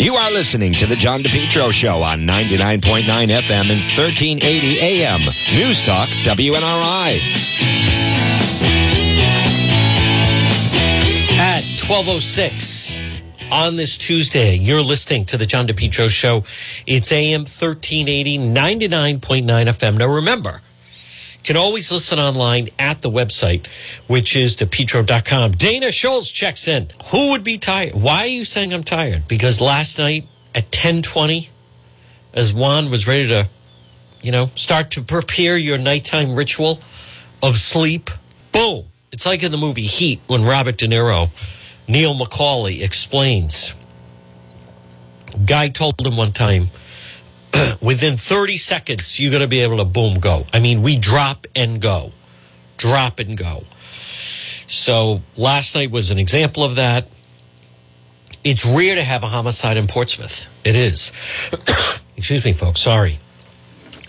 You are listening to the John DePetro Show on 99.9 FM and 1380 AM. News Talk, WNRI. At 1206 on this Tuesday, you're listening to the John DePetro Show. It's AM 1380, 99.9 FM. Now remember, can always listen online at the website, which is depetro.com. Dana Schultz checks in. Who would be tired? Why are you saying I'm tired? Because last night at 1020, as Juan was ready to, you know, start to prepare your nighttime ritual of sleep, boom. It's like in the movie Heat when Robert De Niro, Neil McCauley explains. Guy told him one time, within 30 seconds, you're going to be able to boom, go. I mean, we drop and go, drop and go. So last night was an example of that. It's rare to have a homicide in Portsmouth. It is. Excuse me, folks. Sorry.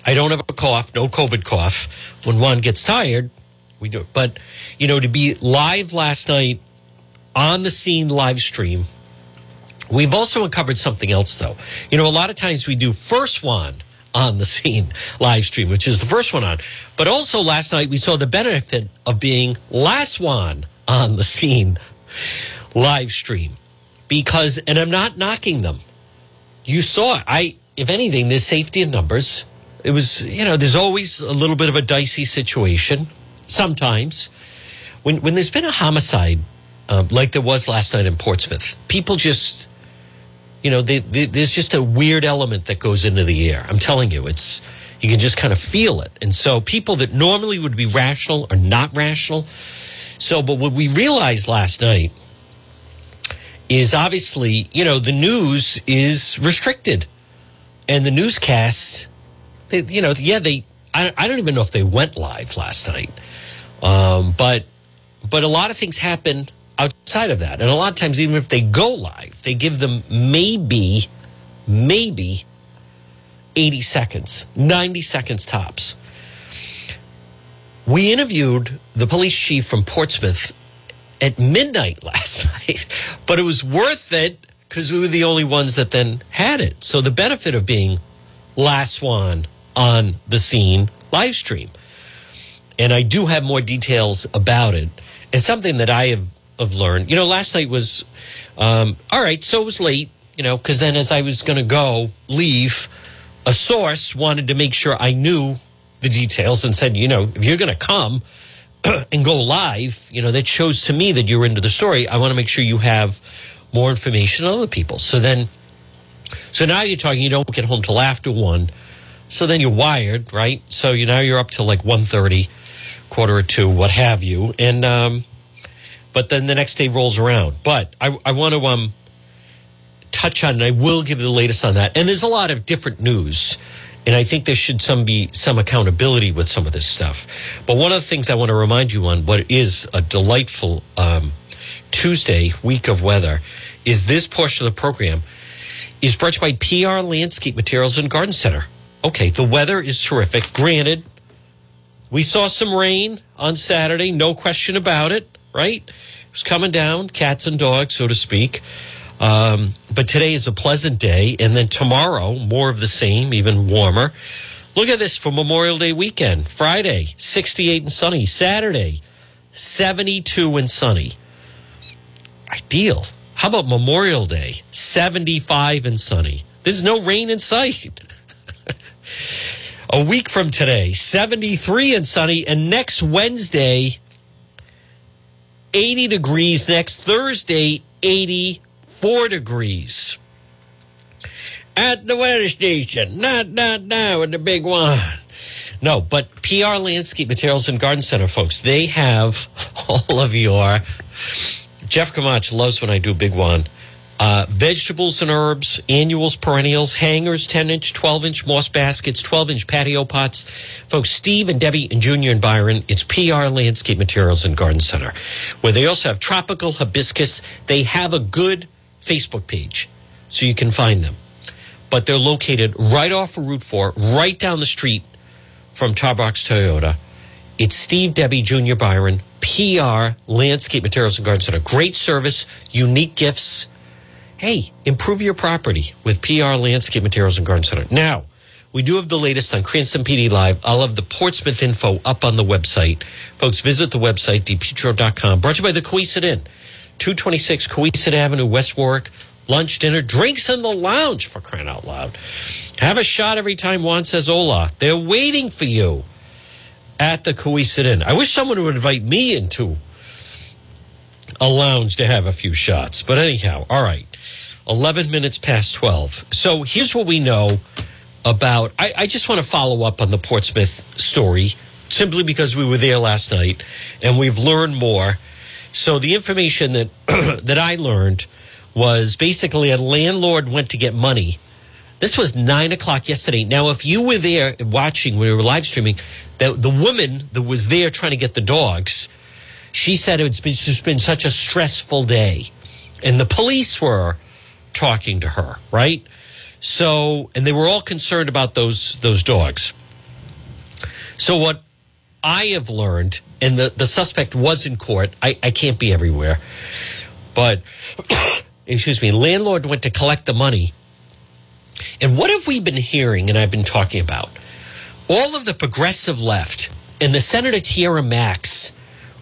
I don't have a cough, no COVID cough. When one gets tired, we do it. But, you know, to be live last night on the scene live stream, We've also uncovered something else, though. You know, a lot of times we do first one on the scene live stream, which is the first one on. But also last night we saw the benefit of being last one on the scene live stream because, and I'm not knocking them. You saw it. I, if anything, there's safety in numbers. It was, you know, there's always a little bit of a dicey situation sometimes. When, when there's been a homicide uh, like there was last night in Portsmouth, people just, you know, they, they, there's just a weird element that goes into the air. I'm telling you, it's you can just kind of feel it. And so people that normally would be rational are not rational. So, but what we realized last night is obviously, you know, the news is restricted, and the newscasts, they, you know, yeah, they. I, I don't even know if they went live last night, um, but but a lot of things happen outside of that. And a lot of times, even if they go live, they give them maybe, maybe 80 seconds, 90 seconds tops. We interviewed the police chief from Portsmouth at midnight last night, but it was worth it because we were the only ones that then had it. So the benefit of being last one on the scene live stream. And I do have more details about it. It's something that I have have learned. You know, last night was um, all right. So it was late. You know, because then as I was going to go leave, a source wanted to make sure I knew the details and said, you know, if you're going to come and go live, you know, that shows to me that you're into the story. I want to make sure you have more information on other people. So then, so now you're talking. You don't get home till after one. So then you're wired, right? So you now you're up to like 1.30, quarter or two, what have you, and um, but then the next day rolls around. But I, I want to um, touch on, and I will give the latest on that. And there's a lot of different news, and I think there should some be some accountability with some of this stuff. But one of the things I want to remind you on what is a delightful um, Tuesday week of weather is this portion of the program is brought to you by PR Landscape Materials and Garden Center. Okay, the weather is terrific. Granted, we saw some rain on Saturday, no question about it right? It was coming down, cats and dogs, so to speak. Um, but today is a pleasant day, and then tomorrow, more of the same, even warmer. Look at this for Memorial Day weekend. Friday, 68 and sunny. Saturday, 72 and sunny. Ideal. How about Memorial Day? 75 and sunny. There's no rain in sight. a week from today, 73 and sunny. And next Wednesday, 80 degrees. Next Thursday, 84 degrees. At the weather station. Not, not now with the big one. No, but PR Landscape Materials and Garden Center, folks, they have all of your. Jeff Kamach loves when I do big one. Uh, vegetables and herbs, annuals, perennials, hangers, 10 inch, 12 inch moss baskets, 12 inch patio pots. Folks, Steve and Debbie and Junior and Byron, it's PR Landscape Materials and Garden Center, where they also have tropical hibiscus. They have a good Facebook page, so you can find them. But they're located right off of Route 4, right down the street from Tarbox Toyota. It's Steve, Debbie, Junior, Byron, PR Landscape Materials and Garden Center. Great service, unique gifts hey, improve your property with PR Landscape Materials and Garden Center. Now, we do have the latest on Cranston PD Live. I'll have the Portsmouth info up on the website. Folks, visit the website, depetro.com. Brought to you by the Cowesett Inn, 226 Cowesett Avenue, West Warwick. Lunch, dinner, drinks in the lounge for crying out loud. Have a shot every time Juan says hola. They're waiting for you at the Cowesett Inn. I wish someone would invite me into a lounge to have a few shots. But anyhow, all right. 11 minutes past 12. So here's what we know about. I, I just want to follow up on the Portsmouth story simply because we were there last night and we've learned more. So the information that that I learned was basically a landlord went to get money. This was nine o'clock yesterday. Now, if you were there watching when we were live streaming, the, the woman that was there trying to get the dogs, she said it's, been, it's been such a stressful day. And the police were talking to her, right? So, and they were all concerned about those those dogs. So what I have learned, and the, the suspect was in court. I, I can't be everywhere. But excuse me, landlord went to collect the money. And what have we been hearing and I've been talking about? All of the progressive left and the Senator Tiara Mack,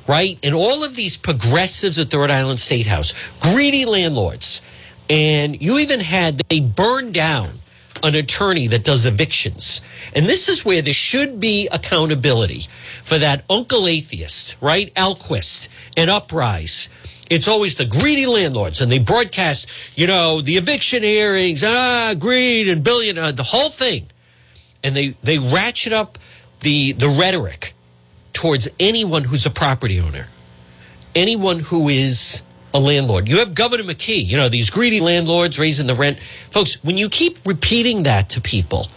right? And all of these progressives at the Rhode Island State House, greedy landlords. And you even had, they burned down an attorney that does evictions. And this is where there should be accountability for that Uncle Atheist, right? Ahlquist and Uprise. It's always the greedy landlords, and they broadcast, you know, the eviction hearings, ah, greed and billion, uh, the whole thing, and they they ratchet up the the rhetoric towards anyone who's a property owner, anyone who is a landlord. You have Governor McKee, you know, these greedy landlords raising the rent. Folks, when you keep repeating that to people,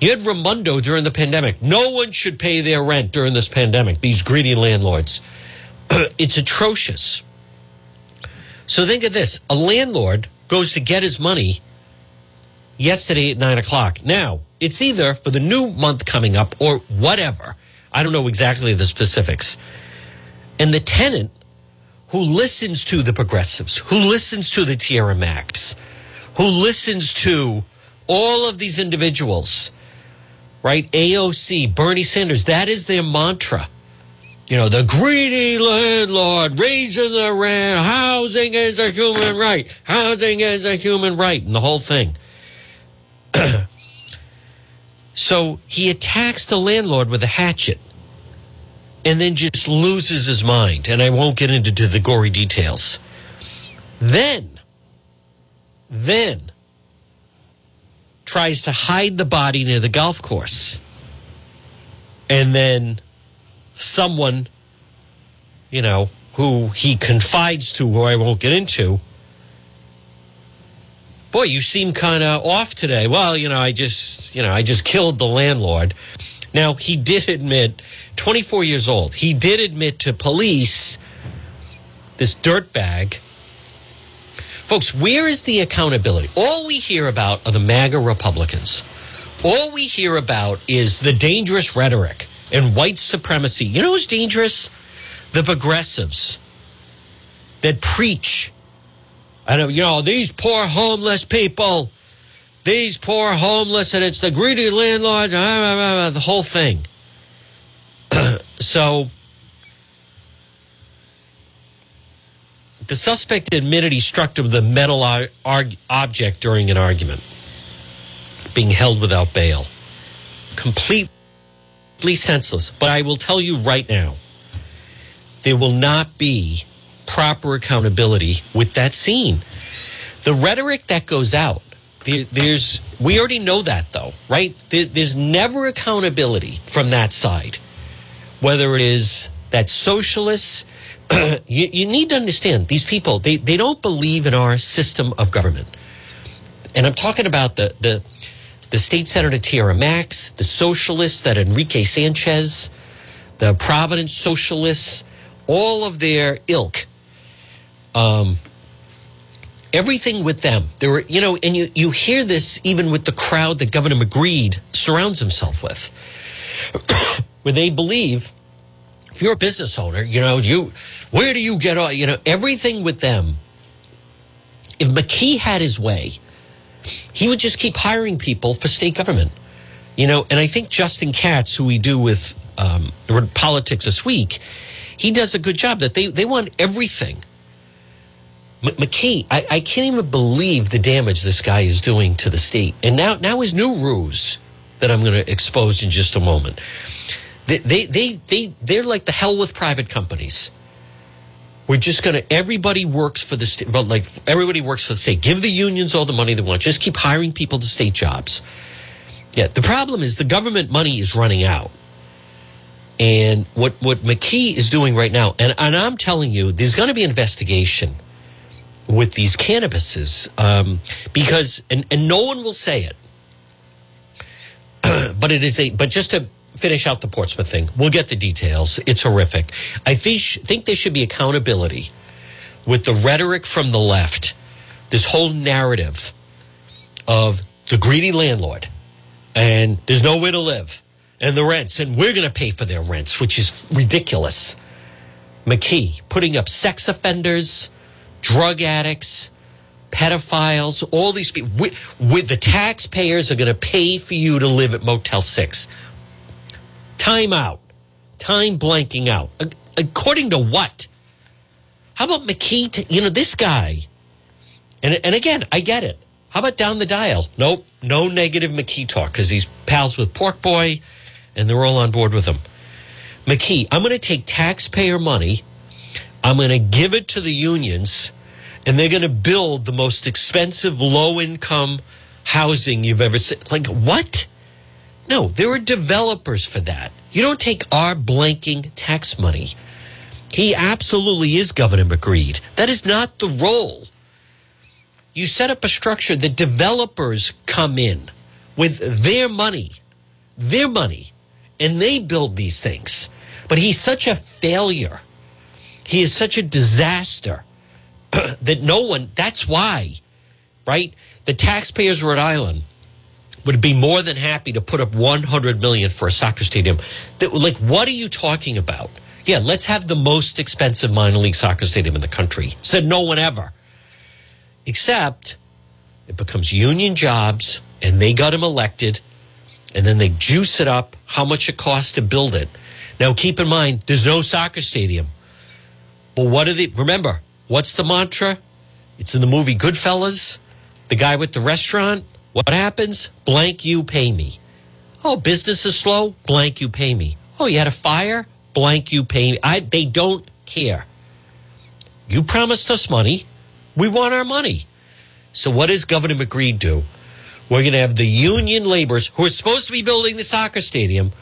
you had Raimondo during the pandemic. No one should pay their rent during this pandemic, these greedy landlords. it's atrocious. So think of this a landlord goes to get his money yesterday at nine o'clock. Now, it's either for the new month coming up or whatever. I don't know exactly the specifics. And the tenant who listens to the progressives, who listens to the Tiara Mack, who listens to all of these individuals, right? AOC, Bernie Sanders, that is their mantra. You know, the greedy landlord raising the rent, housing is a human right, housing is a human right, and the whole thing. so he attacks the landlord with a hatchet and then just loses his mind. And I won't get into the gory details. Then, then tries to hide the body near the golf course. And then someone, you know, who he confides to, who I won't get into. Boy, you seem kind of off today. Well, you know, I just, you know, I just killed the landlord. Now, he did admit, 24 years old, he did admit to police this dirtbag. Folks, where is the accountability? All we hear about are the MAGA Republicans. All we hear about is the dangerous rhetoric and white supremacy. You know who's dangerous? The progressives that preach. Know, you know, these poor homeless people, these poor homeless, and it's the greedy landlord, ah, ah, ah, the whole thing. so the suspect admitted he struck him with a metal object during an argument, being held without bail. Completely senseless. But I will tell you right now, there will not be proper accountability with that scene. The rhetoric that goes out, there's we already know that though, right? There's never accountability from that side, whether it is that socialists. you, you need to understand these people. They they don't believe in our system of government, and I'm talking about the the the state senator Tiara Mack, the socialists that Enrique Sanchez, the Providence socialists, all of their ilk. Um, everything with them. There were, you know, and you, you hear this even with the crowd that Governor McGreed surrounds himself with, where they believe if you're a business owner, you know, you where do you get all you know, everything with them if McKee had his way, he would just keep hiring people for state government. You know, and I think Justin Katz, who we do with um, politics this week, he does a good job that they, they want everything. McKee, I, I can't even believe the damage this guy is doing to the state. And now, now his new ruse that I'm going to expose in just a moment. They, they, they, they, they're like the hell with private companies. We're just going to, everybody works for the state, like everybody works for the state. Give the unions all the money they want. Just keep hiring people to state jobs. Yeah, the problem is the government money is running out. And what, what McKee is doing right now, and, and I'm telling you, there's going to be investigation with these cannabises um, because, and, and no one will say it, but it is a, but just to finish out the Portsmouth thing, we'll get the details. It's horrific. I think, think there should be accountability with the rhetoric from the left, this whole narrative of the greedy landlord and there's nowhere to live and the rents and we're going to pay for their rents, which is ridiculous. McKee putting up sex offenders, drug addicts, pedophiles, all these people. With, with the taxpayers are going to pay for you to live at Motel 6. Time out. Time blanking out. According to what? How about McKee? You know, this guy. And, and again, I get it. How about down the dial? Nope, no negative McKee talk because he's pals with Pork Boy and they're all on board with him. McKee, I'm going to take taxpayer money, I'm going to give it to the unions, and they're going to build the most expensive low income housing you've ever seen. Like, what? No, there are developers for that. You don't take our blanking tax money. He absolutely is Governor McGreed. That is not the role you set up a structure that developers come in with their money, their money, and they build these things. But he's such a failure. He is such a disaster that no one, that's why, right? The taxpayers of Rhode Island would be more than happy to put up 100 million for a soccer stadium. That, like, what are you talking about? Yeah, let's have the most expensive minor league soccer stadium in the country. Said no one ever except it becomes union jobs and they got him elected and then they juice it up how much it costs to build it. Now keep in mind there's no soccer stadium. Well, what are the remember, what's the mantra? It's in the movie Goodfellas. The guy with the restaurant, what happens? Blank you pay me. Oh, business is slow, blank you pay me. Oh, you had a fire? Blank you pay me. I they don't care. You promised us money. We want our money. So what does Governor McGreed do? We're going to have the union laborers who are supposed to be building the soccer stadium.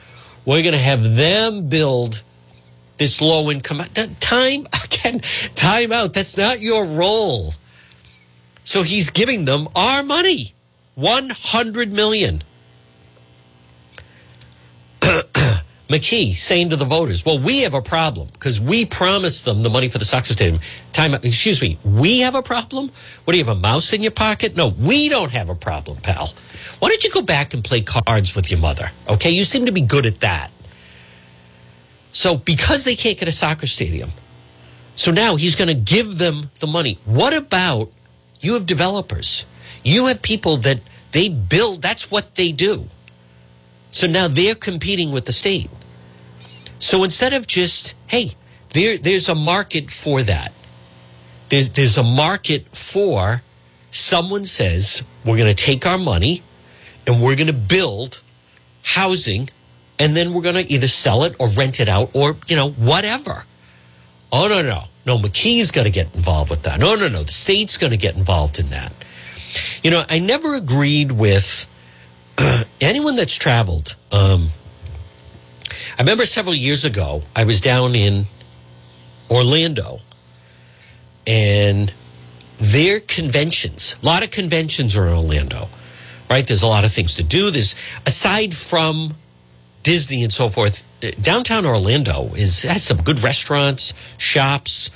We're going to have them build this low income time again time out that's not your role so he's giving them our money 100 million McKee saying to the voters, well, we have a problem because we promised them the money for the soccer stadium. Time, out. excuse me, we have a problem? What do you have, a mouse in your pocket? No, we don't have a problem, pal. Why don't you go back and play cards with your mother? Okay, you seem to be good at that. So, because they can't get a soccer stadium, so now he's going to give them the money. What about you have developers? You have people that they build, that's what they do. So now they're competing with the state. So instead of just, hey, there, there's a market for that. There's, there's a market for someone says, we're going to take our money and we're going to build housing and then we're going to either sell it or rent it out or, you know, whatever. Oh, no, no. No, McKee's got to get involved with that. No, no, no. The state's going to get involved in that. You know, I never agreed with anyone that's traveled. Um, I remember several years ago, I was down in Orlando and their conventions, a lot of conventions are in Orlando, right? There's a lot of things to do. There's, aside from Disney and so forth, downtown Orlando is has some good restaurants, shops.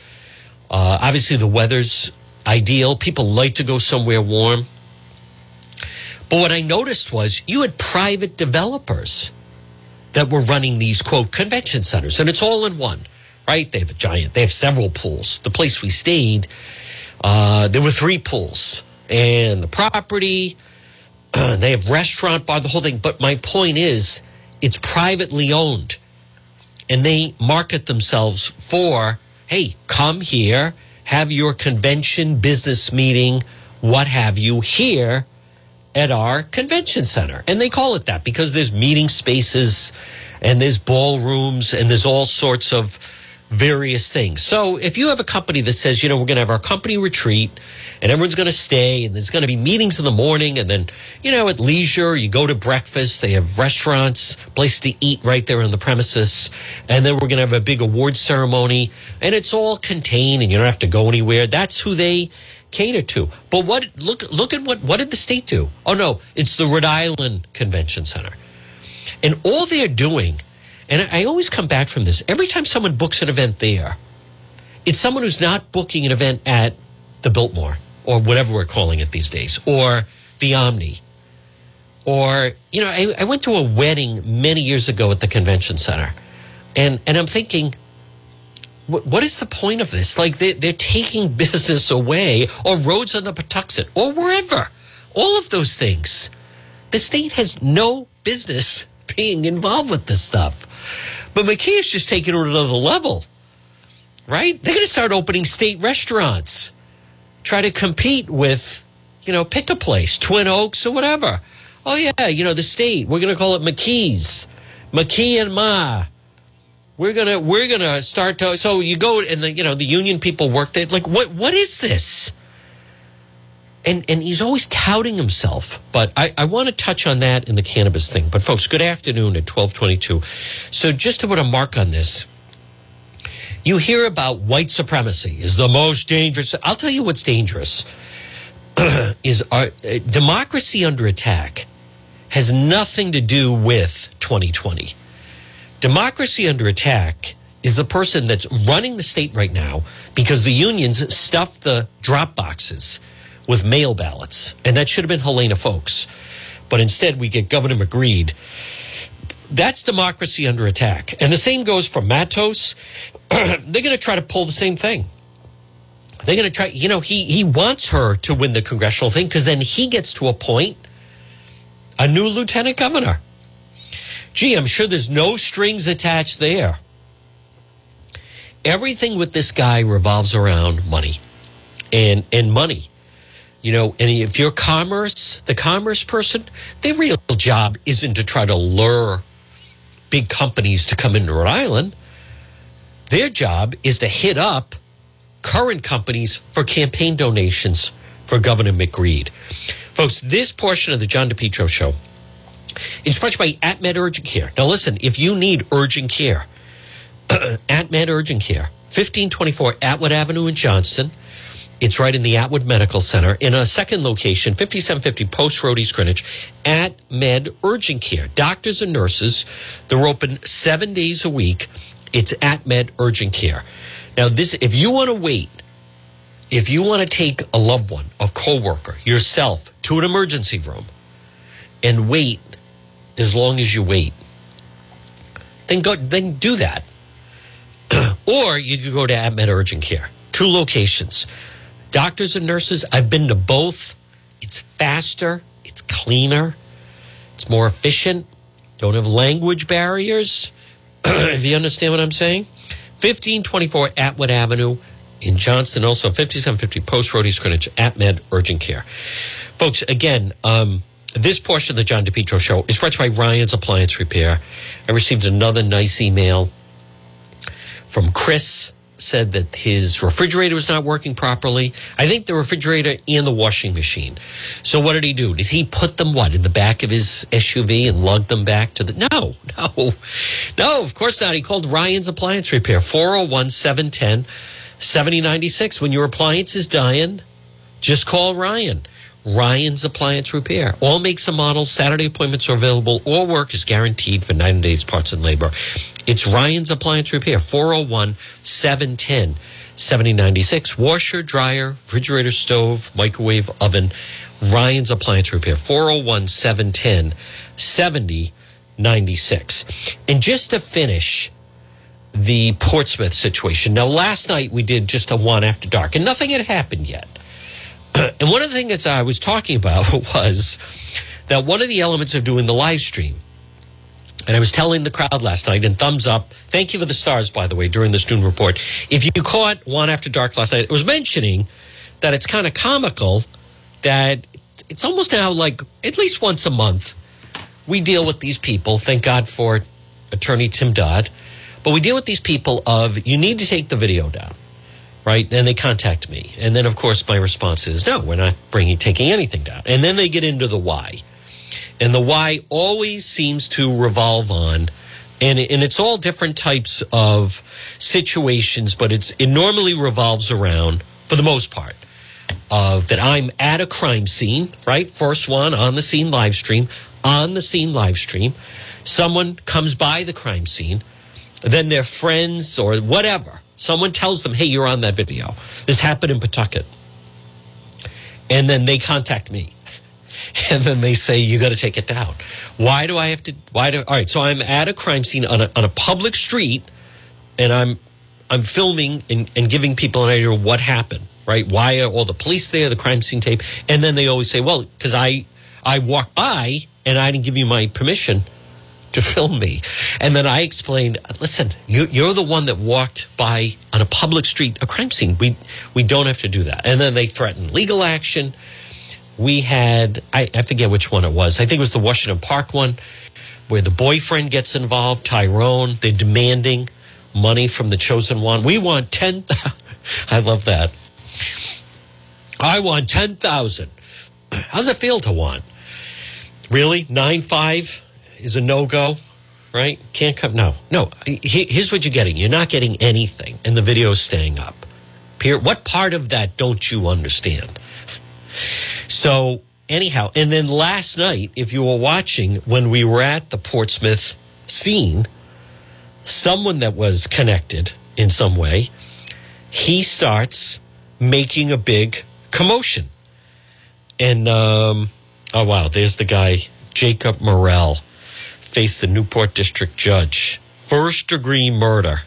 Uh, obviously, the weather's ideal. People like to go somewhere warm. But what I noticed was you had private developers that were running these quote convention centers, and it's all in one, right? They have a giant, they have several pools. The place we stayed, Uh, there were three pools and the property. they have restaurant bar, the whole thing. But my point is, it's privately owned, and they market themselves for, hey, come here, have your convention, business meeting, what have you here at our convention center. And they call it that because there's meeting spaces and there's ballrooms and there's all sorts of various things. So if you have a company that says, you know, we're going to have our company retreat and everyone's going to stay and there's going to be meetings in the morning and then, you know, at leisure, you go to breakfast, they have restaurants, place to eat right there on the premises. And then we're going to have a big award ceremony and it's all contained and you don't have to go anywhere. That's who they cater to. But what, look, look at what, what did the state do? Oh no, it's the Rhode Island Convention Center. And all they're doing and I always come back from this. Every time someone books an event there, it's someone who's not booking an event at the Biltmore or whatever we're calling it these days, or the Omni. Or, you know, I, I went to a wedding many years ago at the convention center. And, and I'm thinking, what, is the point of this? Like they, they're taking business away, or Rhodes on the Pawtuxet, or wherever. All of those things. The state has no business being involved with this stuff. But McKee is just taking it to another level, right? They're going to start opening state restaurants, try to compete with, you know, pick a place, Twin Oaks or whatever. Oh yeah, you know the state. We're going to call it McKee's, McKee and Ma. We're gonna we're gonna start to. So you go and the you know the union people work it Like what what is this? And and he's always touting himself. But I, I want to touch on that in the cannabis thing. But folks, good afternoon at twelve twenty two. So just to put a mark on this, you hear about white supremacy is the most dangerous. I'll tell you what's dangerous is our uh, democracy under attack has nothing to do with 2020. Democracy under attack is the person that's running the state right now because the unions stuff the drop boxes with mail ballots. And that should have been Helena Foulkes. But instead, we get Governor McGreed. That's democracy under attack. And the same goes for Matos. They're going to try to pull the same thing. They're going to try, you know, he, he wants her to win the congressional thing because then he gets to appoint a new lieutenant governor. Gee, I'm sure there's no strings attached there. Everything with this guy revolves around money and, and money you know, and if you're commerce, the commerce person, their real job isn't to try to lure big companies to come into Rhode Island. Their job is to hit up current companies for campaign donations for Governor McGreed. Folks, this portion of the John DePetro show is sponsored by AtMed Urgent Care. Now, listen, if you need urgent care, AtMed Urgent Care, 1524 Atwood Avenue in Johnston. It's right in the Atwood Medical Center. In a second location, 5750 Post Road, East Greenwich, at Med Urgent Care. Doctors and nurses, they're open seven days a week. It's AtMed Urgent Care. Now, this, if you want to wait, if you want to take a loved one, a coworker, yourself to an emergency room and wait as long as you wait, then go, then do that. or you could go to AtMed Urgent Care. Two locations doctors and nurses, I've been to both. It's faster, it's cleaner, it's more efficient. Don't have language barriers. if you understand what I'm saying, 1524 Atwood Avenue in Johnston, also 5750 Post Road East Greenwich, AtMed Urgent Care. Folks, again, um, this portion of the John DePetro show is brought to you by Ryan's Appliance Repair. I received another nice email from Chris said that his refrigerator was not working properly. I think the refrigerator and the washing machine. So what did he do? Did he put them what in the back of his SUV and lug them back to the No, no. No, of course not. He called Ryan's Appliance Repair 401 710 7096. When your appliance is dying, just call Ryan. Ryan's Appliance Repair. All makes and models. Saturday appointments are available. All work is guaranteed for 90 days parts and labor. It's Ryan's Appliance Repair, 401 710 7096. Washer, dryer, refrigerator, stove, microwave, oven. Ryan's Appliance Repair, 401 710 7096. And just to finish the Portsmouth situation. Now, last night we did just a one after dark, and nothing had happened yet. and one of the things I was talking about was that one of the elements of doing the live stream, and I was telling the crowd last night, and thumbs up. Thank you for the stars, by the way, during this noon report. If you caught one after dark last night, it was mentioning that it's kind of comical that it's almost now like at least once a month we deal with these people. Thank God for attorney Tim Dodd. But we deal with these people of you need to take the video down, right? And they contact me. And then, of course, my response is no, we're not bringing, taking anything down. And then they get into the why. And the why always seems to revolve on, and, and it's all different types of situations, but it's, it normally revolves around, for the most part, of that I'm at a crime scene, right? First one on the scene live stream, on the scene live stream. Someone comes by the crime scene, then their friends or whatever, someone tells them, hey, you're on that video. This happened in Pawtucket. And then they contact me. And then they say, you got to take it down. Why do I have to? Why do? All right. So I'm at a crime scene on a, on a public street and I'm I'm filming and, and giving people an idea of what happened, right? Why are all the police there, the crime scene tape? And then they always say, well, because I I walked by and I didn't give you my permission to film me. And then I explained, listen, you, you're the one that walked by on a public street, a crime scene. We we don't have to do that. And then they threaten legal action. We had I, I forget which one it was. I think it was the Washington Park one, where the boyfriend gets involved, Tyrone. They're demanding money from the chosen one. We want ten. I love that. I want ten thousand. How's it feel to want? Really, nine five is a no go, right? Can't come. No, no. Here's what you're getting. You're not getting anything, and the video is staying up. What part of that don't you understand? So anyhow, and then last night, if you were watching when we were at the Portsmouth scene, someone that was connected in some way, he starts making a big commotion. And um, oh wow, there's the guy, Jacob Morrell, faced the Newport District Judge. First degree murder.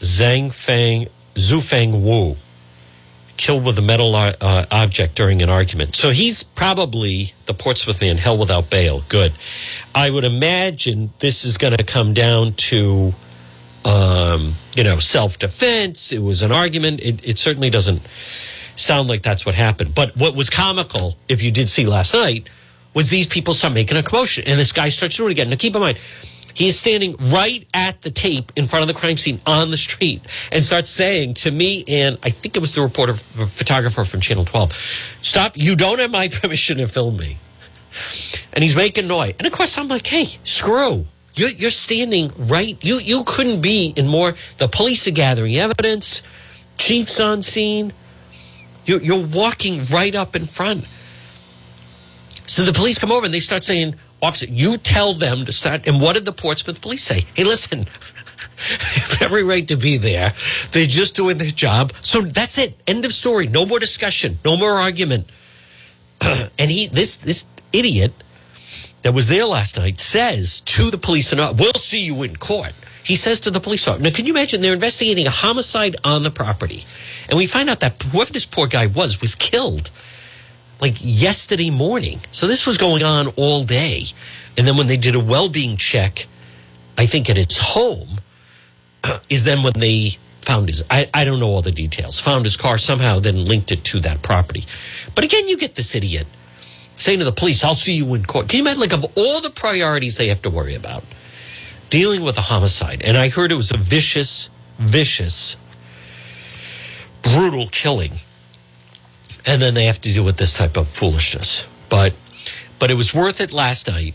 Zhang Fang, Feng, Zufeng Wu, killed with a metal uh, object during an argument. So he's probably the Portsmouth man, hell without bail. Good. I would imagine this is going to come down to, um, you know, self defense. It was an argument. It, it certainly doesn't sound like that's what happened. But what was comical, if you did see last night, was these people start making a commotion, and this guy starts doing it again. Now, keep in mind, he is standing right at the tape in front of the crime scene on the street and starts saying to me, and I think it was the reporter, photographer from Channel 12, Stop, you don't have my permission to film me. And he's making noise. And of course, I'm like, Hey, screw. You're, you're standing right. You, you couldn't be in more. The police are gathering evidence, chief's on scene. You're, you're walking right up in front. So the police come over and they start saying, Officer, you tell them to start. And what did the Portsmouth police say? Hey, listen, they have every right to be there. They're just doing their job. So that's it. End of story. No more discussion. No more argument. and he, this, this idiot that was there last night says to the police, and uh, we'll see you in court. He says to the police officer, now can you imagine they're investigating a homicide on the property? And we find out that whoever this poor guy was, was killed like yesterday morning. So this was going on all day. And then when they did a well being check, I think at its home, is then when they found his, I, I don't know all the details, found his car somehow, then linked it to that property. But again, you get this idiot saying to the police, I'll see you in court. Can you imagine, like, of all the priorities they have to worry about, dealing with a homicide? And I heard it was a vicious, vicious, brutal killing and then they have to deal with this type of foolishness. But but it was worth it last night.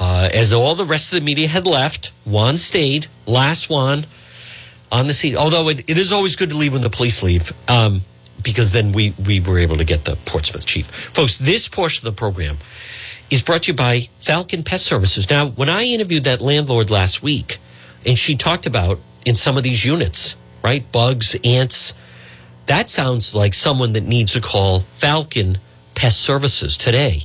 Uh, as all the rest of the media had left, Juan stayed. Last one on the seat. Although it, it is always good to leave when the police leave, um, because then we we were able to get the Portsmouth chief. Folks, this portion of the program is brought to you by Falcon Pest Services. Now, when I interviewed that landlord last week, and she talked about in some of these units, right, bugs, ants that sounds like someone that needs to call Falcon Pest Services today.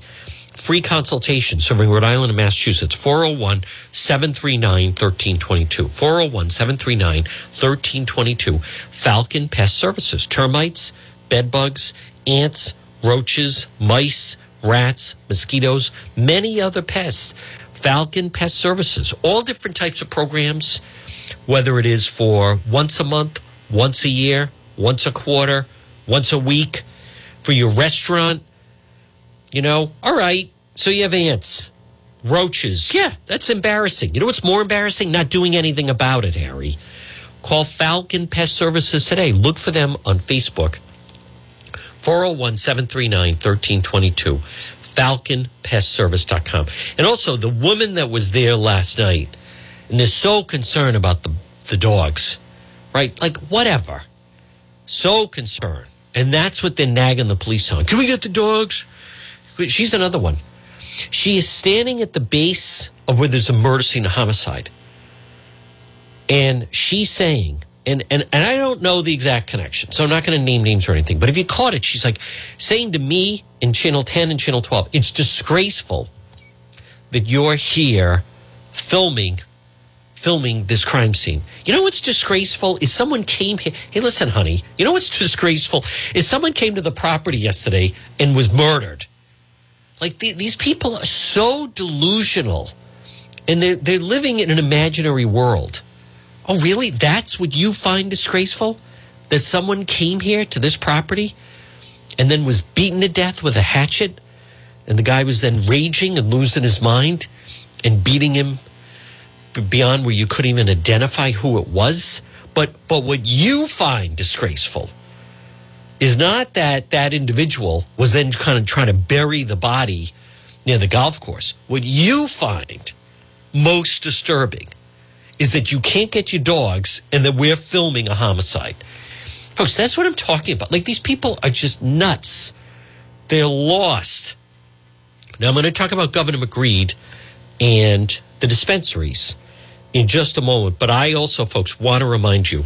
Free consultation serving Rhode Island and Massachusetts, 401 739 1322. 401 739 1322. Falcon Pest Services. Termites, bed bugs, ants, roaches, mice, rats, mosquitoes, many other pests. Falcon Pest Services, all different types of programs, whether it is for once a month, once a year, once a quarter, once a week, for your restaurant. You know, all right, so you have ants, roaches. Yeah, that's embarrassing. You know what's more embarrassing? Not doing anything about it, Harry. Call Falcon Pest Services today. Look for them on Facebook. 401 739 1322. FalconPestService.com. And also, the woman that was there last night, and they're so concerned about the, the dogs, right? Like, whatever. So concerned. And that's what they're nagging the police on. Can we get the dogs? She's another one. She is standing at the base of where there's a murder scene, a homicide. And she's saying, and, and, and I don't know the exact connection, so I'm not going to name names or anything. But if you caught it, she's like saying to me in Channel 10 and Channel 12, it's disgraceful that you're here filming filming this crime scene. You know what's disgraceful is someone came here. Hey, listen, honey. You know what's disgraceful is someone came to the property yesterday and was murdered. Like the, these people are so delusional, and they're, they're living in an imaginary world. Oh, really? That's what you find disgraceful? That someone came here to this property and then was beaten to death with a hatchet, and the guy was then raging and losing his mind and beating him beyond where you couldn't even identify who it was. But but what you find disgraceful is not that that individual was then kind of trying to bury the body near the golf course. What you find most disturbing is that you can't get your dogs and that we're filming a homicide. Folks, that's what I'm talking about. Like these people are just nuts. They're lost. Now I'm going to talk about Governor McGreed and the dispensaries in just a moment. But I also, folks, want to remind you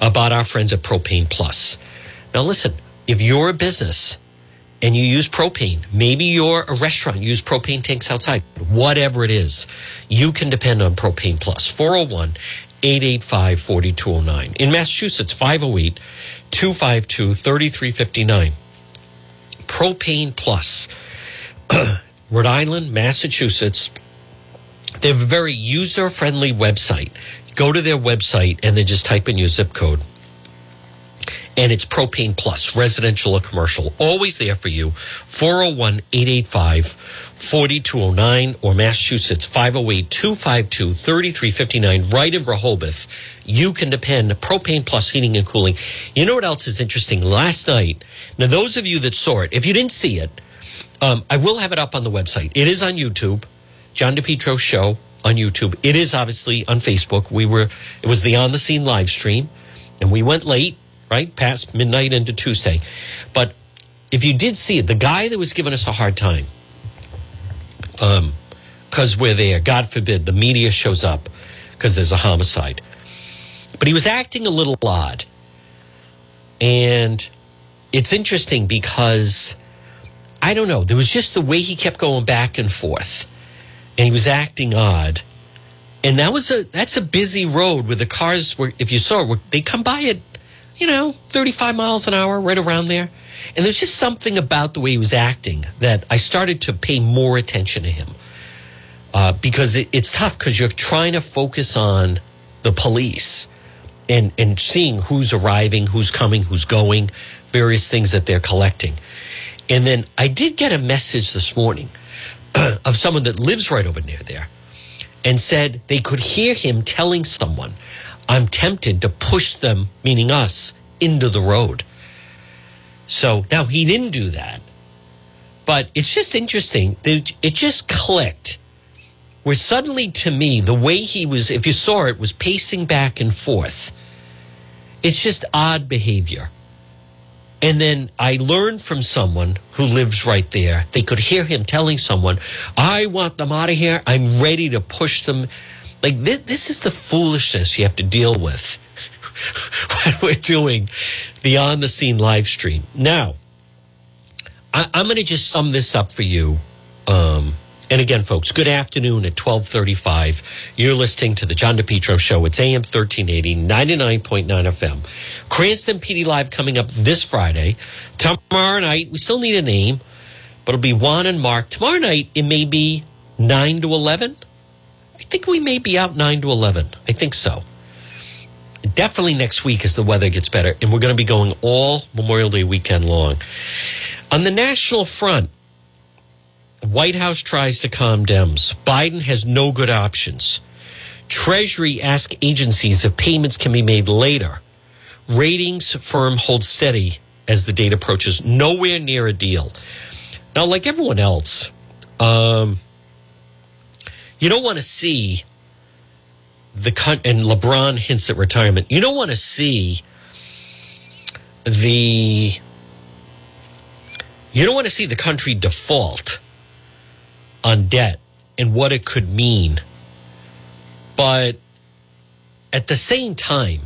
about our friends at Propane Plus. Now, listen, if you're a business and you use propane, maybe you're a restaurant, use propane tanks outside, whatever it is, you can depend on Propane Plus. 401 885 4209. In Massachusetts, 508 252 3359. Propane Plus. Rhode Island, Massachusetts, they have a very user friendly website. Go to their website and then just type in your zip code. And it's Propane Plus, residential or commercial, always there for you. 401 885 4209 or Massachusetts 508 252 3359, right in Rehoboth. You can depend Propane Plus heating and cooling. You know what else is interesting? Last night, now, those of you that saw it, if you didn't see it, um, I will have it up on the website. It is on YouTube. John DePetro show on YouTube. It is obviously on Facebook. We were it was the on the scene live stream, and we went late, right past midnight into Tuesday. But if you did see it, the guy that was giving us a hard time, um, because we're there. God forbid the media shows up because there's a homicide. But he was acting a little odd, and it's interesting because I don't know. There was just the way he kept going back and forth and he was acting odd. And that was a that's a busy road where the cars were. If you saw it, they come by at you know 35 miles an hour, right around there. And there's just something about the way he was acting that I started to pay more attention to him uh, because it, it's tough because you're trying to focus on the police and and seeing who's arriving, who's coming, who's going, various things that they're collecting. And then I did get a message this morning of someone that lives right over near there and said they could hear him telling someone, I'm tempted to push them, meaning us, into the road. So now he didn't do that. But it's just interesting. It just clicked. Where suddenly, to me, the way he was, if you saw it, was pacing back and forth. It's just odd behavior. And then I learned from someone who lives right there. They could hear him telling someone, I want them out of here. I'm ready to push them. Like, this, this is the foolishness you have to deal with when we're doing the on the scene live stream. Now, I, am going to just sum this up for you um, And again, folks, good afternoon at 1235. You're listening to the John DePetro Show. It's AM 1380, 99.9 FM. Cranston PD Live coming up this Friday. Tomorrow night, we still need a name, but it'll be Juan and Mark. Tomorrow night, it may be 9 to 11. I think we may be out 9 to 11. I think so. Definitely next week as the weather gets better. And we're going to be going all Memorial Day weekend long. On the national front, White House tries to calm Dems. Biden has no good options. Treasury asks agencies if payments can be made later. Ratings firm holds steady as the date approaches. Nowhere near a deal. Now, like everyone else, um, you don't want to see the and LeBron hints at retirement. You don't want to see the you don't want to see the country default on debt and what it could mean. But at the same time,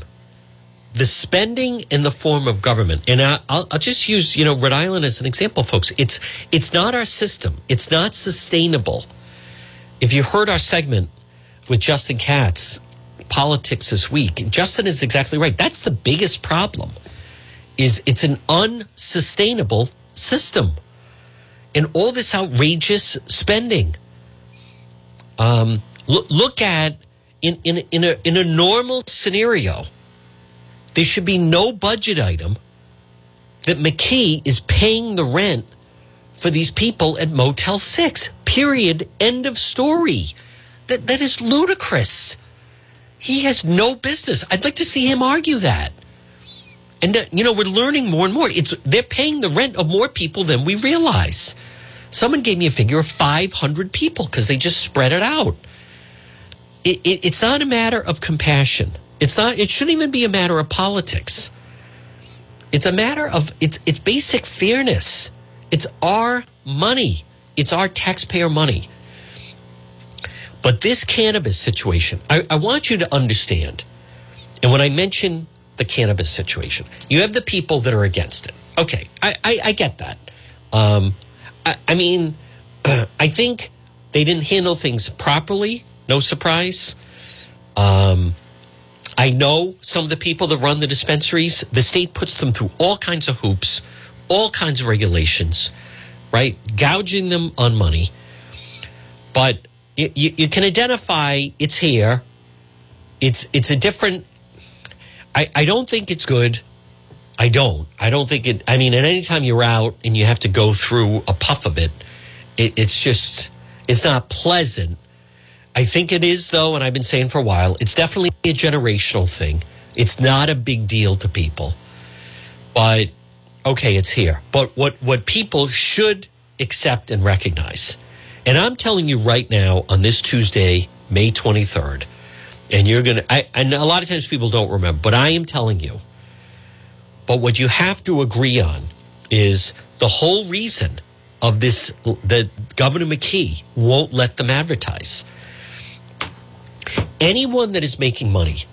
the spending in the form of government, and I, will I'll just use you know Rhode Island as an example, folks. It's it's not our system. It's not sustainable. If you heard our segment with Justin Katz, politics this week, Justin is exactly right. That's the biggest problem. Is it's an unsustainable system and all this outrageous spending. Um, look, look at in, in, in, a, in a normal scenario, there should be no budget item that McKee is paying the rent for these people at Motel 6. Period. End of story. That, that is ludicrous. He has no business. I'd like to see him argue that. And uh, you know, we're learning more and more. It's they're paying the rent of more people than we realize. Someone gave me a figure of 500 people because they just spread it out. It, it, it's not a matter of compassion. It's not. It shouldn't even be a matter of politics. It's a matter of it's it's basic fairness. It's our money. It's our taxpayer money. But this cannabis situation, I, I want you to understand. And when I mention the cannabis situation. You have the people that are against it. Okay, I, I, I get that. Um, I, I mean, I think they didn't handle things properly. No surprise. Um, I know some of the people that run the dispensaries, the state puts them through all kinds of hoops, all kinds of regulations, right? Gouging them on money. But you, you, you can identify it's here. It's it's a different I, I don't think it's good. I don't. I don't think it. I mean, at any time you're out and you have to go through a puff of it, it it's just, it's not pleasant. I think it is, though, and I've been saying for a while, it's definitely a generational thing. It's not a big deal to people. But, okay, it's here. But what, what people should accept and recognize, and I'm telling you right now on this Tuesday, May 23rd, and you're going to, and a lot of times people don't remember, but I am telling you. But what you have to agree on is the whole reason of this that Governor McKee won't let them advertise. Anyone that is making money,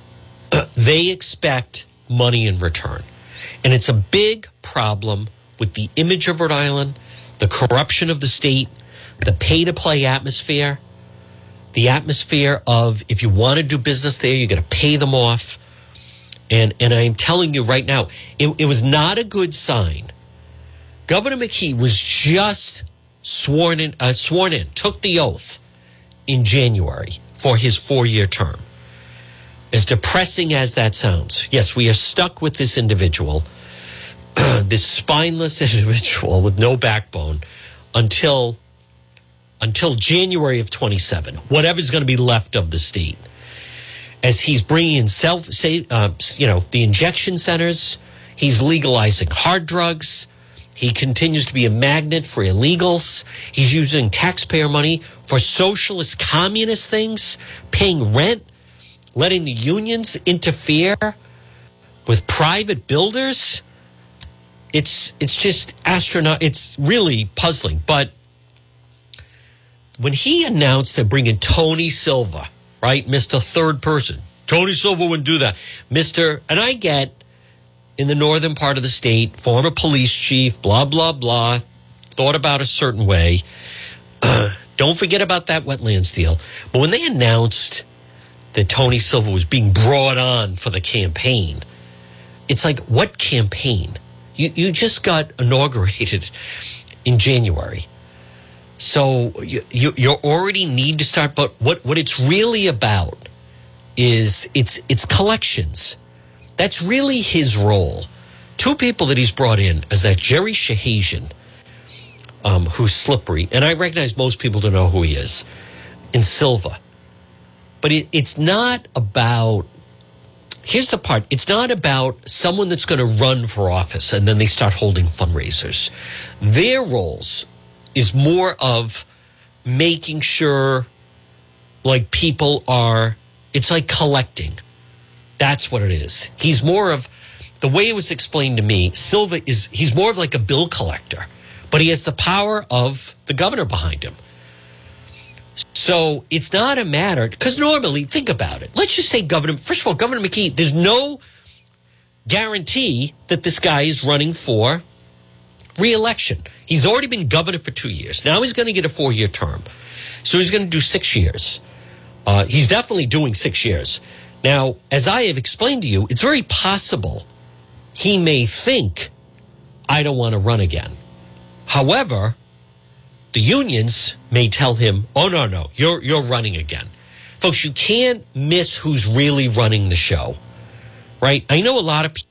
they expect money in return. And it's a big problem with the image of Rhode Island, the corruption of the state, the pay to play atmosphere the atmosphere of if you want to do business there, you're going to pay them off. And, and I'm telling you right now, it, it was not a good sign. Governor McKee was just sworn in, uh, sworn in, took the oath in January for his four year term. As depressing as that sounds, yes, we are stuck with this individual, this spineless individual with no backbone until until January of 27, whatever's going to be left of the state, as he's bringing in self, say, uh, you know, the injection centers, he's legalizing hard drugs. He continues to be a magnet for illegals. He's using taxpayer money for socialist communist things, paying rent, letting the unions interfere with private builders. It's it's just astronaut. It's really puzzling, but when he announced they're bringing Tony Silva, right, Mister Third Person, Tony Silva wouldn't do that, Mister. And I get in the northern part of the state, former police chief, blah blah blah, thought about a certain way. Don't forget about that wetlands deal. But when they announced that Tony Silva was being brought on for the campaign, it's like, what campaign? You, you just got inaugurated in January. So you, you, you already need to start. But what, what it's really about is it's, it's collections. That's really his role. Two people that he's brought in is that Jerry Shahazian, um, who's slippery, and I recognize most people don't know who he is, and Silva. But it, it's not about. Here's the part. It's not about someone that's going to run for office and then they start holding fundraisers. Their roles is more of making sure like people are it's like collecting. That's what it is. He's more of the way it was explained to me, Silva is he's more of like a bill collector, but he has the power of the governor behind him. So it's not a matter because normally, think about it. Let's just say Governor. First of all, Governor McKee. There's no guarantee that this guy is running for reelection. He's already been governor for two years. Now he's going to get a four-year term, so he's going to do six years. Uh, he's definitely doing six years. Now, as I have explained to you, it's very possible he may think, I don't want to run again. However, the unions may tell him, oh, no, no, you're, you're running again. Folks, you can't miss who's really running the show, right? I know a lot of people,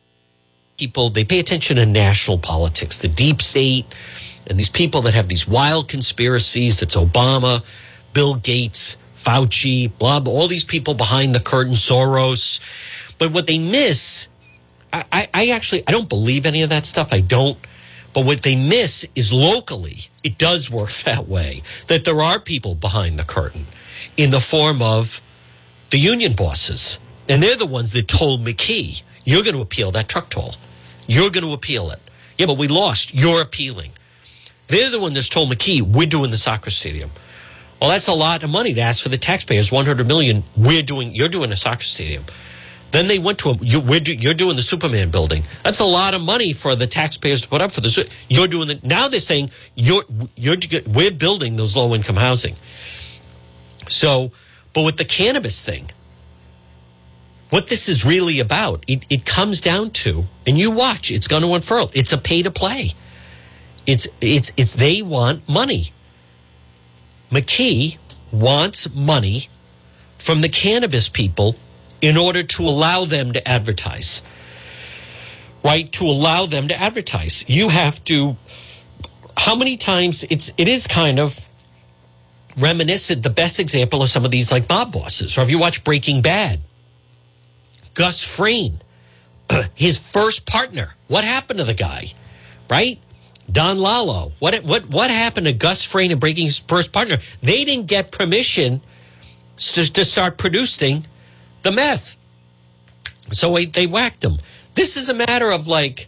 they pay attention to national politics, the deep state, and these people that have these wild conspiracies. It's Obama, Bill Gates, Fauci, blah, blah, all these people behind the curtain, Soros. But what they miss, I, I actually, I don't believe any of that stuff. I don't. But what they miss is locally, it does work that way, that there are people behind the curtain in the form of the union bosses. And they're the ones that told McKee, you're going to appeal that truck toll. You're going to appeal it. Yeah, but we lost. You're appealing. They're the one that's told McKee, we're doing the soccer stadium. Well, that's a lot of money to ask for the taxpayers. 100 million. We're doing, you're doing a soccer stadium. Then they went to him. You, are doing the Superman building. That's a lot of money for the taxpayers to put up for this. You're doing it now. They're saying you're you're we're building those low income housing. So, but with the cannabis thing, what this is really about, it, it comes down to, and you watch, it's going to unfurl. It's a pay to play. It's it's it's they want money. McKee wants money from the cannabis people in order to allow them to advertise. Right? To allow them to advertise. You have to how many times it's it is kind of reminiscent the best example of some of these like mob bosses. Or if you watch Breaking Bad, Gus Fring, his first partner. What happened to the guy? Right? Don Lalo. What what what happened to Gus Fring and Breaking his first partner? They didn't get permission to, to start producing the meth. So they whacked him. This is a matter of like,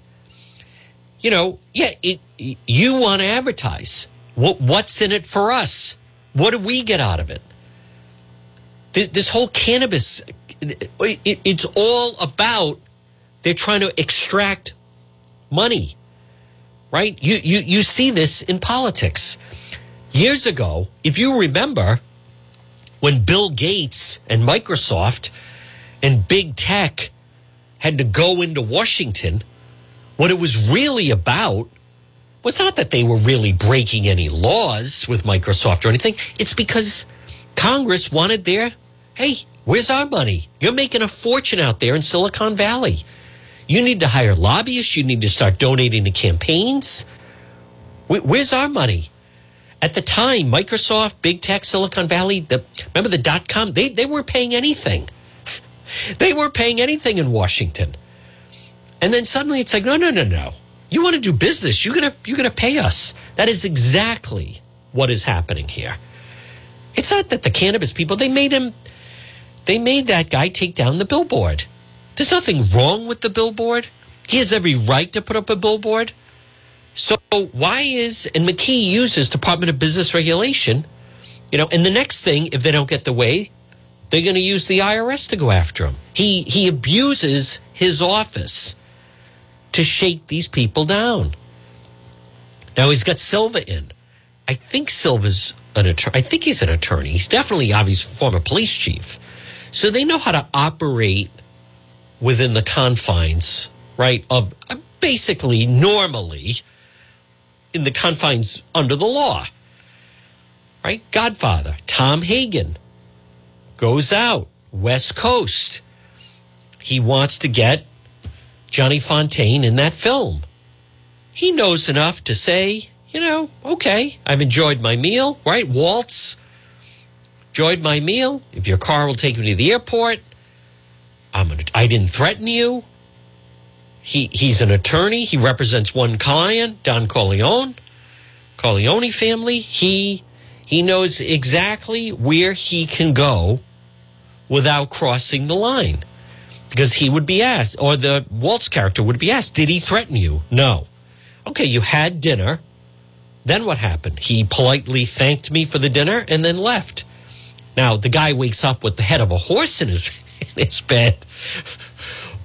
you know, yeah, it, you want to advertise. What, what's in it for us? What do we get out of it? This whole cannabis, it's all about they're trying to extract money, right? You, you, you see this in politics. Years ago, if you remember, when Bill Gates and Microsoft and big tech had to go into Washington, what it was really about was not that they were really breaking any laws with Microsoft or anything. It's because Congress wanted their, hey, where's our money? You're making a fortune out there in Silicon Valley. You need to hire lobbyists. You need to start donating to campaigns. Where's our money? At the time, Microsoft, big tech, Silicon Valley, the, remember the dot com? They, they weren't paying anything. they weren't paying anything in Washington. And then suddenly it's like, no, no, no, no. You want to do business, you're gonna you're gonna pay us. That is exactly what is happening here. It's not that the cannabis people, they made him they made that guy take down the billboard. There's nothing wrong with the billboard. He has every right to put up a billboard. So why is and McKee uses Department of Business Regulation, you know, and the next thing, if they don't get the way, they're going to use the IRS to go after him. He he abuses his office to shake these people down. Now he's got Silva in. I think Silva's an attorney. I think he's an attorney. He's definitely obviously former police chief. So they know how to operate within the confines, right, of uh, basically normally in the confines under the law. Right? Godfather, Tom Hagen goes out, West Coast. He wants to get Johnny Fontane in that film. He knows enough to say, you know, okay, I've enjoyed my meal, right? Woltz, enjoyed my meal. If your car will take me to the airport, I'm gonna, I didn't threaten you. He, he's an attorney. He represents one client, Don Corleone, Corleone family. He, he knows exactly where he can go without crossing the line because he would be asked, or the Woltz character would be asked, did he threaten you? No. Okay, you had dinner. Then what happened? He politely thanked me for the dinner and then left. Now, the guy wakes up with the head of a horse in his, in his bed.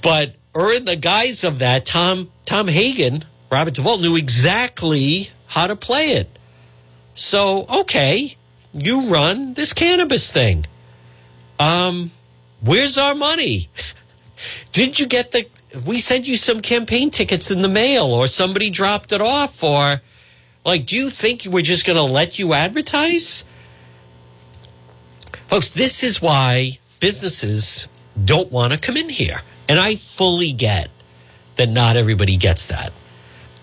But or in the guise of that, Tom Tom Hagen, Robert Duvall knew exactly how to play it. So okay, you run this cannabis thing. Um, where's our money? Did you get the? We sent you some campaign tickets in the mail, or somebody dropped it off, or like, do you think we're just going to let you advertise? Folks, this is why businesses don't want to come in here. And I fully get that not everybody gets that.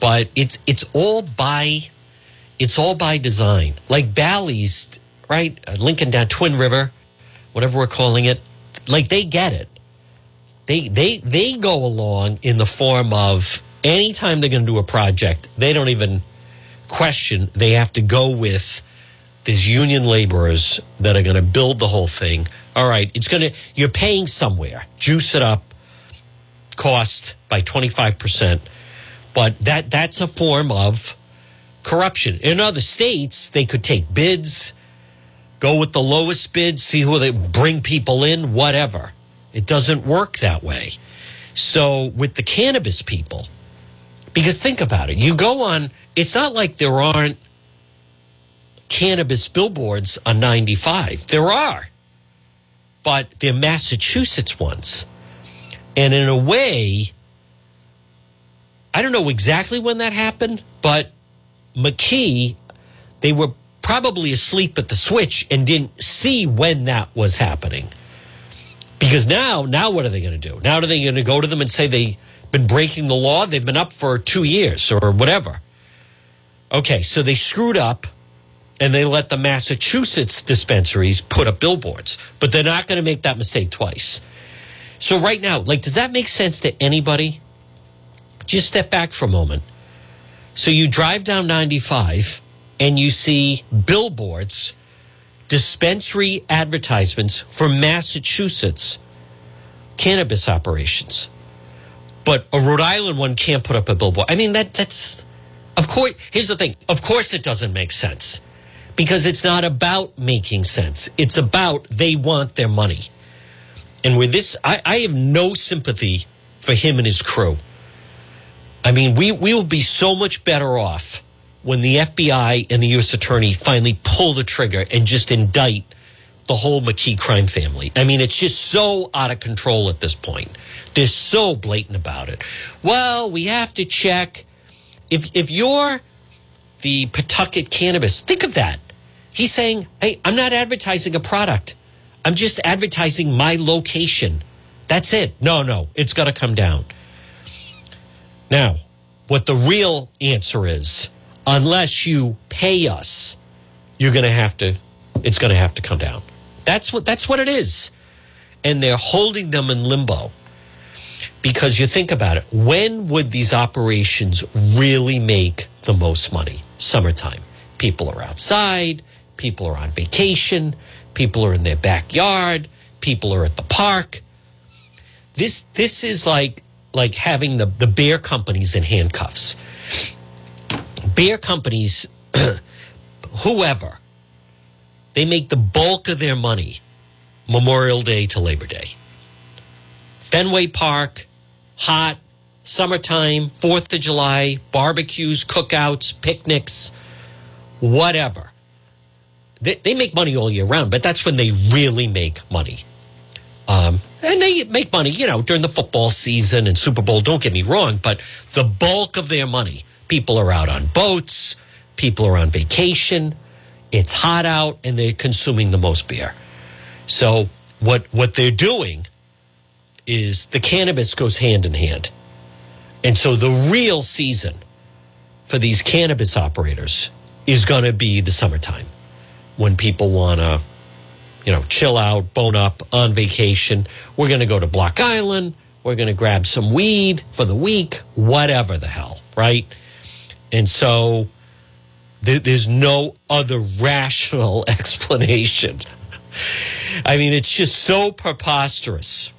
But it's it's all by it's all by design. Like Bally's, right? Uh, Lincoln down Twin River, whatever we're calling it. Like they get it. They they they go along in the form of anytime they're going to do a project, they don't even question. They have to go with these union laborers that are going to build the whole thing. All right, it's going to you're paying somewhere. Juice it up cost by 25%. But that that's a form of corruption. In other states, they could take bids, go with the lowest bid, see who they bring people in, whatever. It doesn't work that way. So with the cannabis people, because think about it, you go on, it's not like there aren't cannabis billboards on 95. There are, but they're Massachusetts ones. And in a way, I don't know exactly when that happened, but McKee, they were probably asleep at the switch and didn't see when that was happening. Because now, now what are they going to do? Now are they going to go to them and say they've been breaking the law? They've been up for two years or whatever. Okay, so they screwed up and they let the Massachusetts dispensaries put up billboards, but they're not going to make that mistake twice. So right now, like, does that make sense to anybody? Just step back for a moment. So you drive down 95 and you see billboards, dispensary advertisements for Massachusetts cannabis operations. But a Rhode Island one can't put up a billboard. I mean, that that's of course, here's the thing. Of course it doesn't make sense. Because it's not about making sense. It's about they want their money. And with this, I, I have no sympathy for him and his crew. I mean, we, we will be so much better off when the FBI and the U.S. Attorney finally pull the trigger and just indict the whole McKee crime family. I mean, it's just so out of control at this point. They're so blatant about it. Well, we have to check. If, if you're the Pawtucket cannabis, think of that. He's saying, hey, I'm not advertising a product. I'm just advertising my location. That's it. No, no, it's got to come down. Now, what the real answer is, unless you pay us, you're going to have to, it's going to have to come down. That's what, that's what it is. And they're holding them in limbo because you think about it. When would these operations really make the most money? Summertime. People are outside. People are on vacation People are in their backyard. People are at the park. This this is like like having the, the beer companies in handcuffs. Beer companies, whoever, they make the bulk of their money Memorial Day to Labor Day. Fenway Park, hot, summertime, 4th of July, barbecues, cookouts, picnics, whatever they, they make money all year round, but that's when they really make money. Um, and they make money, you know, during the football season and Super Bowl. Don't get me wrong, but the bulk of their money, people are out on boats, people are on vacation, it's hot out, and they're consuming the most beer. So what what they're doing is the cannabis goes hand in hand, and so the real season for these cannabis operators is going to be the summertime when people want to you know, chill out, bone up on vacation. We're going to go to Block Island. We're going to grab some weed for the week, whatever the hell, right? And so th- there's no other rational explanation. I mean, it's just so preposterous.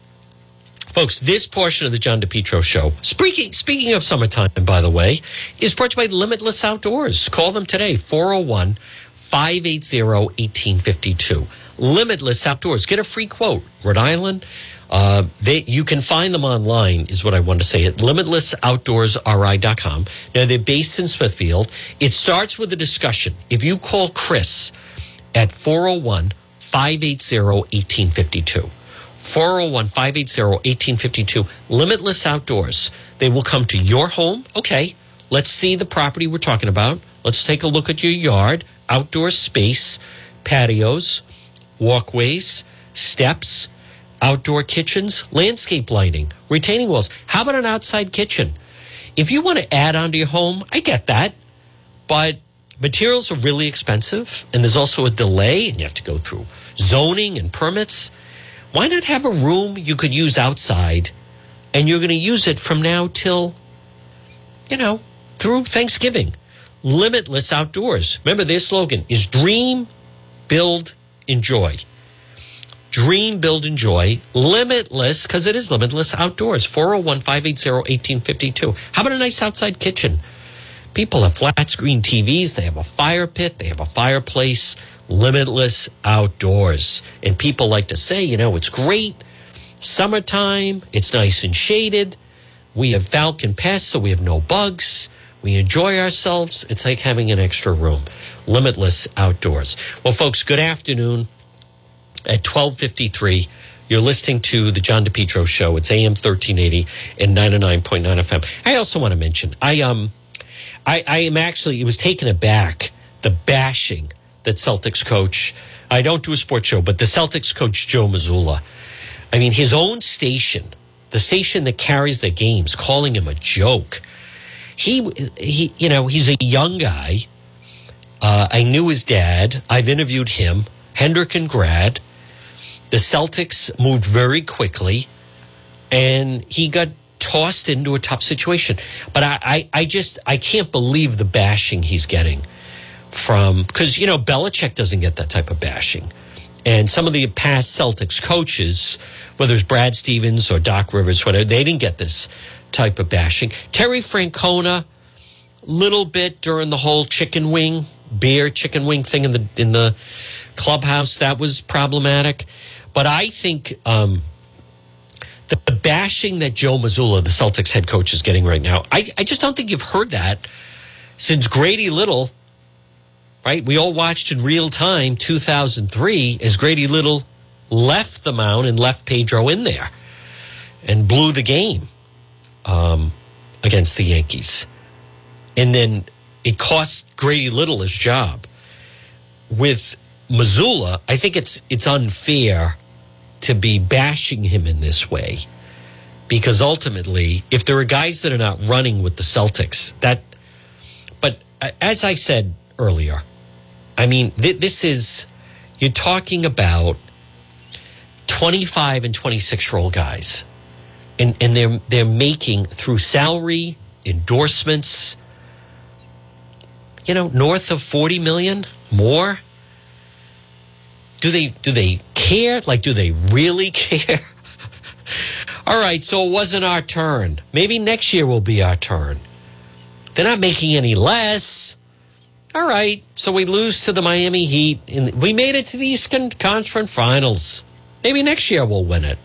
Folks, this portion of the John DePetro show, speaking, speaking of summertime, by the way, is brought to you by Limitless Outdoors. Call them today, 401 580 1852. Limitless Outdoors. Get a free quote. Rhode Island. Uh, they, you can find them online, is what I want to say, at limitlessoutdoorsri.com. Now, they're based in Smithfield. It starts with a discussion. If you call Chris at 401 580 1852, 401 580 1852, Limitless Outdoors, they will come to your home. Okay, let's see the property we're talking about. Let's take a look at your yard, outdoor space, patios walkways, steps, outdoor kitchens, landscape lighting, retaining walls. How about an outside kitchen? If you want to add on to your home, I get that. But materials are really expensive and there's also a delay and you have to go through zoning and permits. Why not have a room you could use outside and you're going to use it from now till, you know, through Thanksgiving? Limitless outdoors. Remember their slogan is dream, build, enjoy. Dream, build, enjoy. Limitless, because it is limitless outdoors. 401 580 1852. How about a nice outside kitchen? People have flat screen TVs, they have a fire pit, they have a fireplace. Limitless outdoors. And people like to say, you know, it's great. Summertime, it's nice and shaded. We have Falcon Pests, so we have no bugs. We enjoy ourselves. It's like having an extra room. Limitless outdoors. Well, folks, good afternoon. At 1253, you're listening to the John DePetro show. It's AM 1380 and 99.9 FM. I also want to mention, I, um, I, I am actually, it was taken aback, the bashing that Celtics coach, I don't do a sports show, but the Celtics coach, Joe Mazzulla, I mean, his own station, the station that carries the games, calling him a joke he he you know he's a young guy. Uh, I knew his dad. I've interviewed him. Hendricken grad. The Celtics moved very quickly, and he got tossed into a tough situation. But I, I, I just I can't believe the bashing he's getting from because you know Belichick doesn't get that type of bashing, and some of the past Celtics coaches, whether it's Brad Stevens or Doc Rivers, whatever, they didn't get this type of bashing. Terry Francona, little bit during the whole chicken wing beer chicken wing thing in the in the clubhouse that was problematic. But I think um, the, bashing that Joe Mazzulla, the Celtics head coach, is getting right now, I, I just don't think you've heard that since Grady Little. Right, we all watched in real time 2003 as Grady Little left the mound and left Pedro in there and blew the game um, against the Yankees. And then it cost Grady Little his job. With Mazzulla, I think it's it's unfair to be bashing him in this way because ultimately, if there are guys that are not running with the Celtics, that. But as I said earlier, I mean, th- this is you're talking about 25 and 26 year old guys. And and they're they're making through salary endorsements you know north of 40 million more. Do they do they care? Like do they really care? All right so it wasn't our turn. Maybe next year will be our turn. They're not making any less all right so we lose to the miami heat and we made it to the eastern conference finals maybe next year we'll win it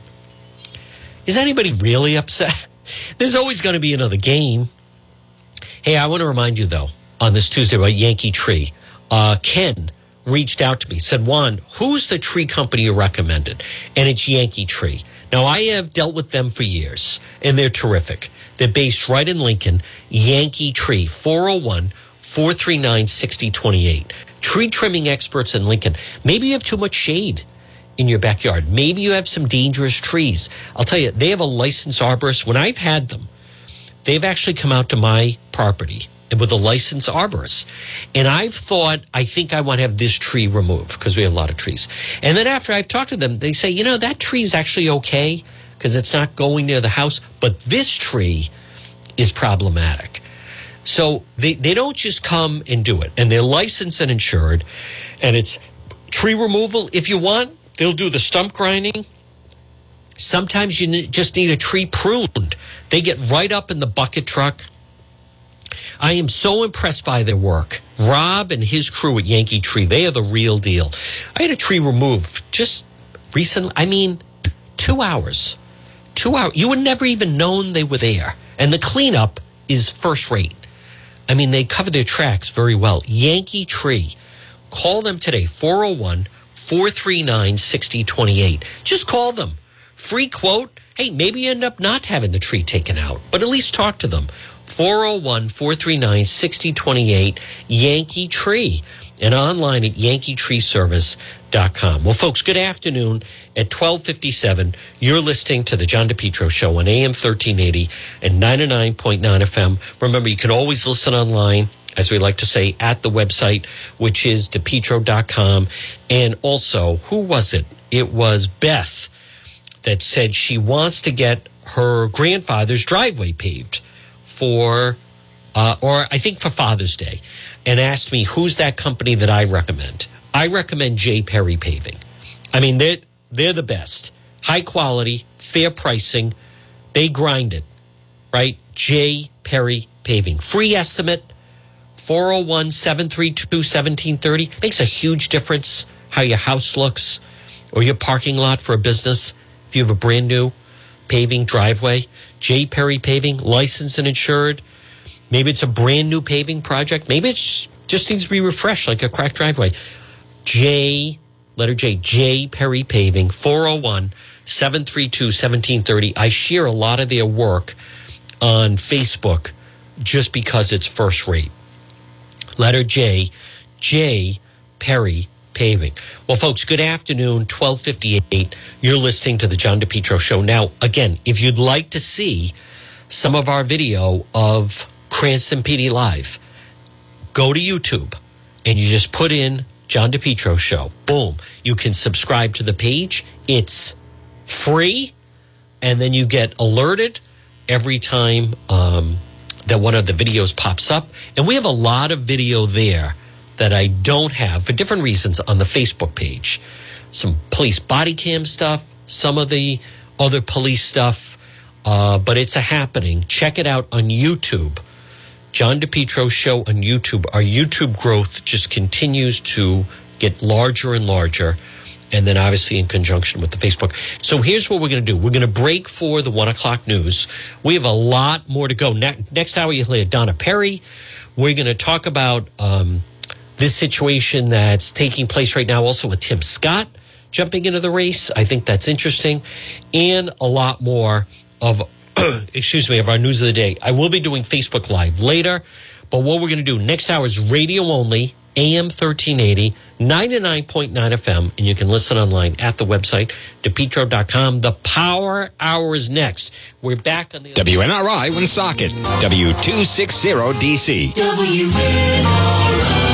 is anybody really upset? There's always going to be another game. Hey, I want to remind you, though, on this Tuesday about Yankee Tree. Uh, Ken reached out to me, said, Juan, who's the tree company you recommended? And it's Yankee Tree. Now, I have dealt with them for years, and they're terrific. They're based right in Lincoln, Yankee Tree, 401 439 6028. Tree trimming experts in Lincoln. Maybe you have too much shade in your backyard. Maybe you have some dangerous trees. I'll tell you, they have a licensed arborist. When I've had them, they've actually come out to my property with a licensed arborist. And I've thought, I think I want to have this tree removed because we have a lot of trees. And then after I've talked to them, they say, you know, that tree is actually okay because it's not going near the house, but this tree is problematic. So they, they don't just come and do it. And they're licensed and insured. And it's tree removal. If you want, they'll do the stump grinding. Sometimes you just need a tree pruned. They get right up in the bucket truck. I am so impressed by their work. Rob and his crew at Yankee Tree, they are the real deal. I had a tree removed just recently. I mean, two hours. Two hours. You would never even known they were there. And the cleanup is first rate. I mean, they cover their tracks very well. Yankee Tree. Call them today, 401 439 6028. Just call them. Free quote. Hey, maybe you end up not having the tree taken out, but at least talk to them. 401 439 6028 Yankee Tree and online at yankeetreeservice.com. Well, folks, good afternoon. At 1257, you're listening to the John DePetro Show on AM 1380 and 99.9 FM. Remember, you can always listen online, as we like to say, at the website, which is depetro.com. And also, who was it? It was Beth that said she wants to get her grandfather's driveway paved for, uh, or I think for Father's Day, and asked me who's that company that I recommend. I recommend J. Perry Paving. I mean, they're they're the best, high quality, fair pricing. They grind it, right? J. Perry Paving, free estimate. 401 732 1730 makes a huge difference how your house looks or your parking lot for a business if you have a brand new paving driveway. J. Perry Paving, licensed and insured. Maybe it's a brand new paving project. Maybe it just needs to be refreshed like a cracked driveway. J, letter J, J. Perry Paving, 401 732 1730. I share a lot of their work on Facebook just because it's first rate. Letter J, J. Perry paving. Well, folks, good afternoon, 1258. You're listening to the John DePetro Show. Now, again, if you'd like to see some of our video of Cranston PD Live, go to YouTube and you just put in John DePetro Show. Boom. You can subscribe to the page. It's free. And then you get alerted every time um, that one of the videos pops up. And we have a lot of video there that I don't have for different reasons on the Facebook page. Some police body cam stuff, some of the other police stuff, uh, but it's a happening. Check it out on YouTube. John DePetro show on YouTube. Our YouTube growth just continues to get larger and larger. And then obviously in conjunction with the Facebook. So here's what we're going to do. We're going to break for the one o'clock news. We have a lot more to go. next hour, you'll hear Donna Perry. We're going to talk about um, this situation that's taking place right now, also with Tim Scott jumping into the race. I think that's interesting, and a lot more of, excuse me, of our news of the day. I will be doing Facebook Live later, but what we're going to do next hour is radio only, AM 1380, 99.9 FM, and you can listen online at the website, depetro.com. The Power Hour is next. We're back on the WNRI Woonsocket, W260DC. WNRI.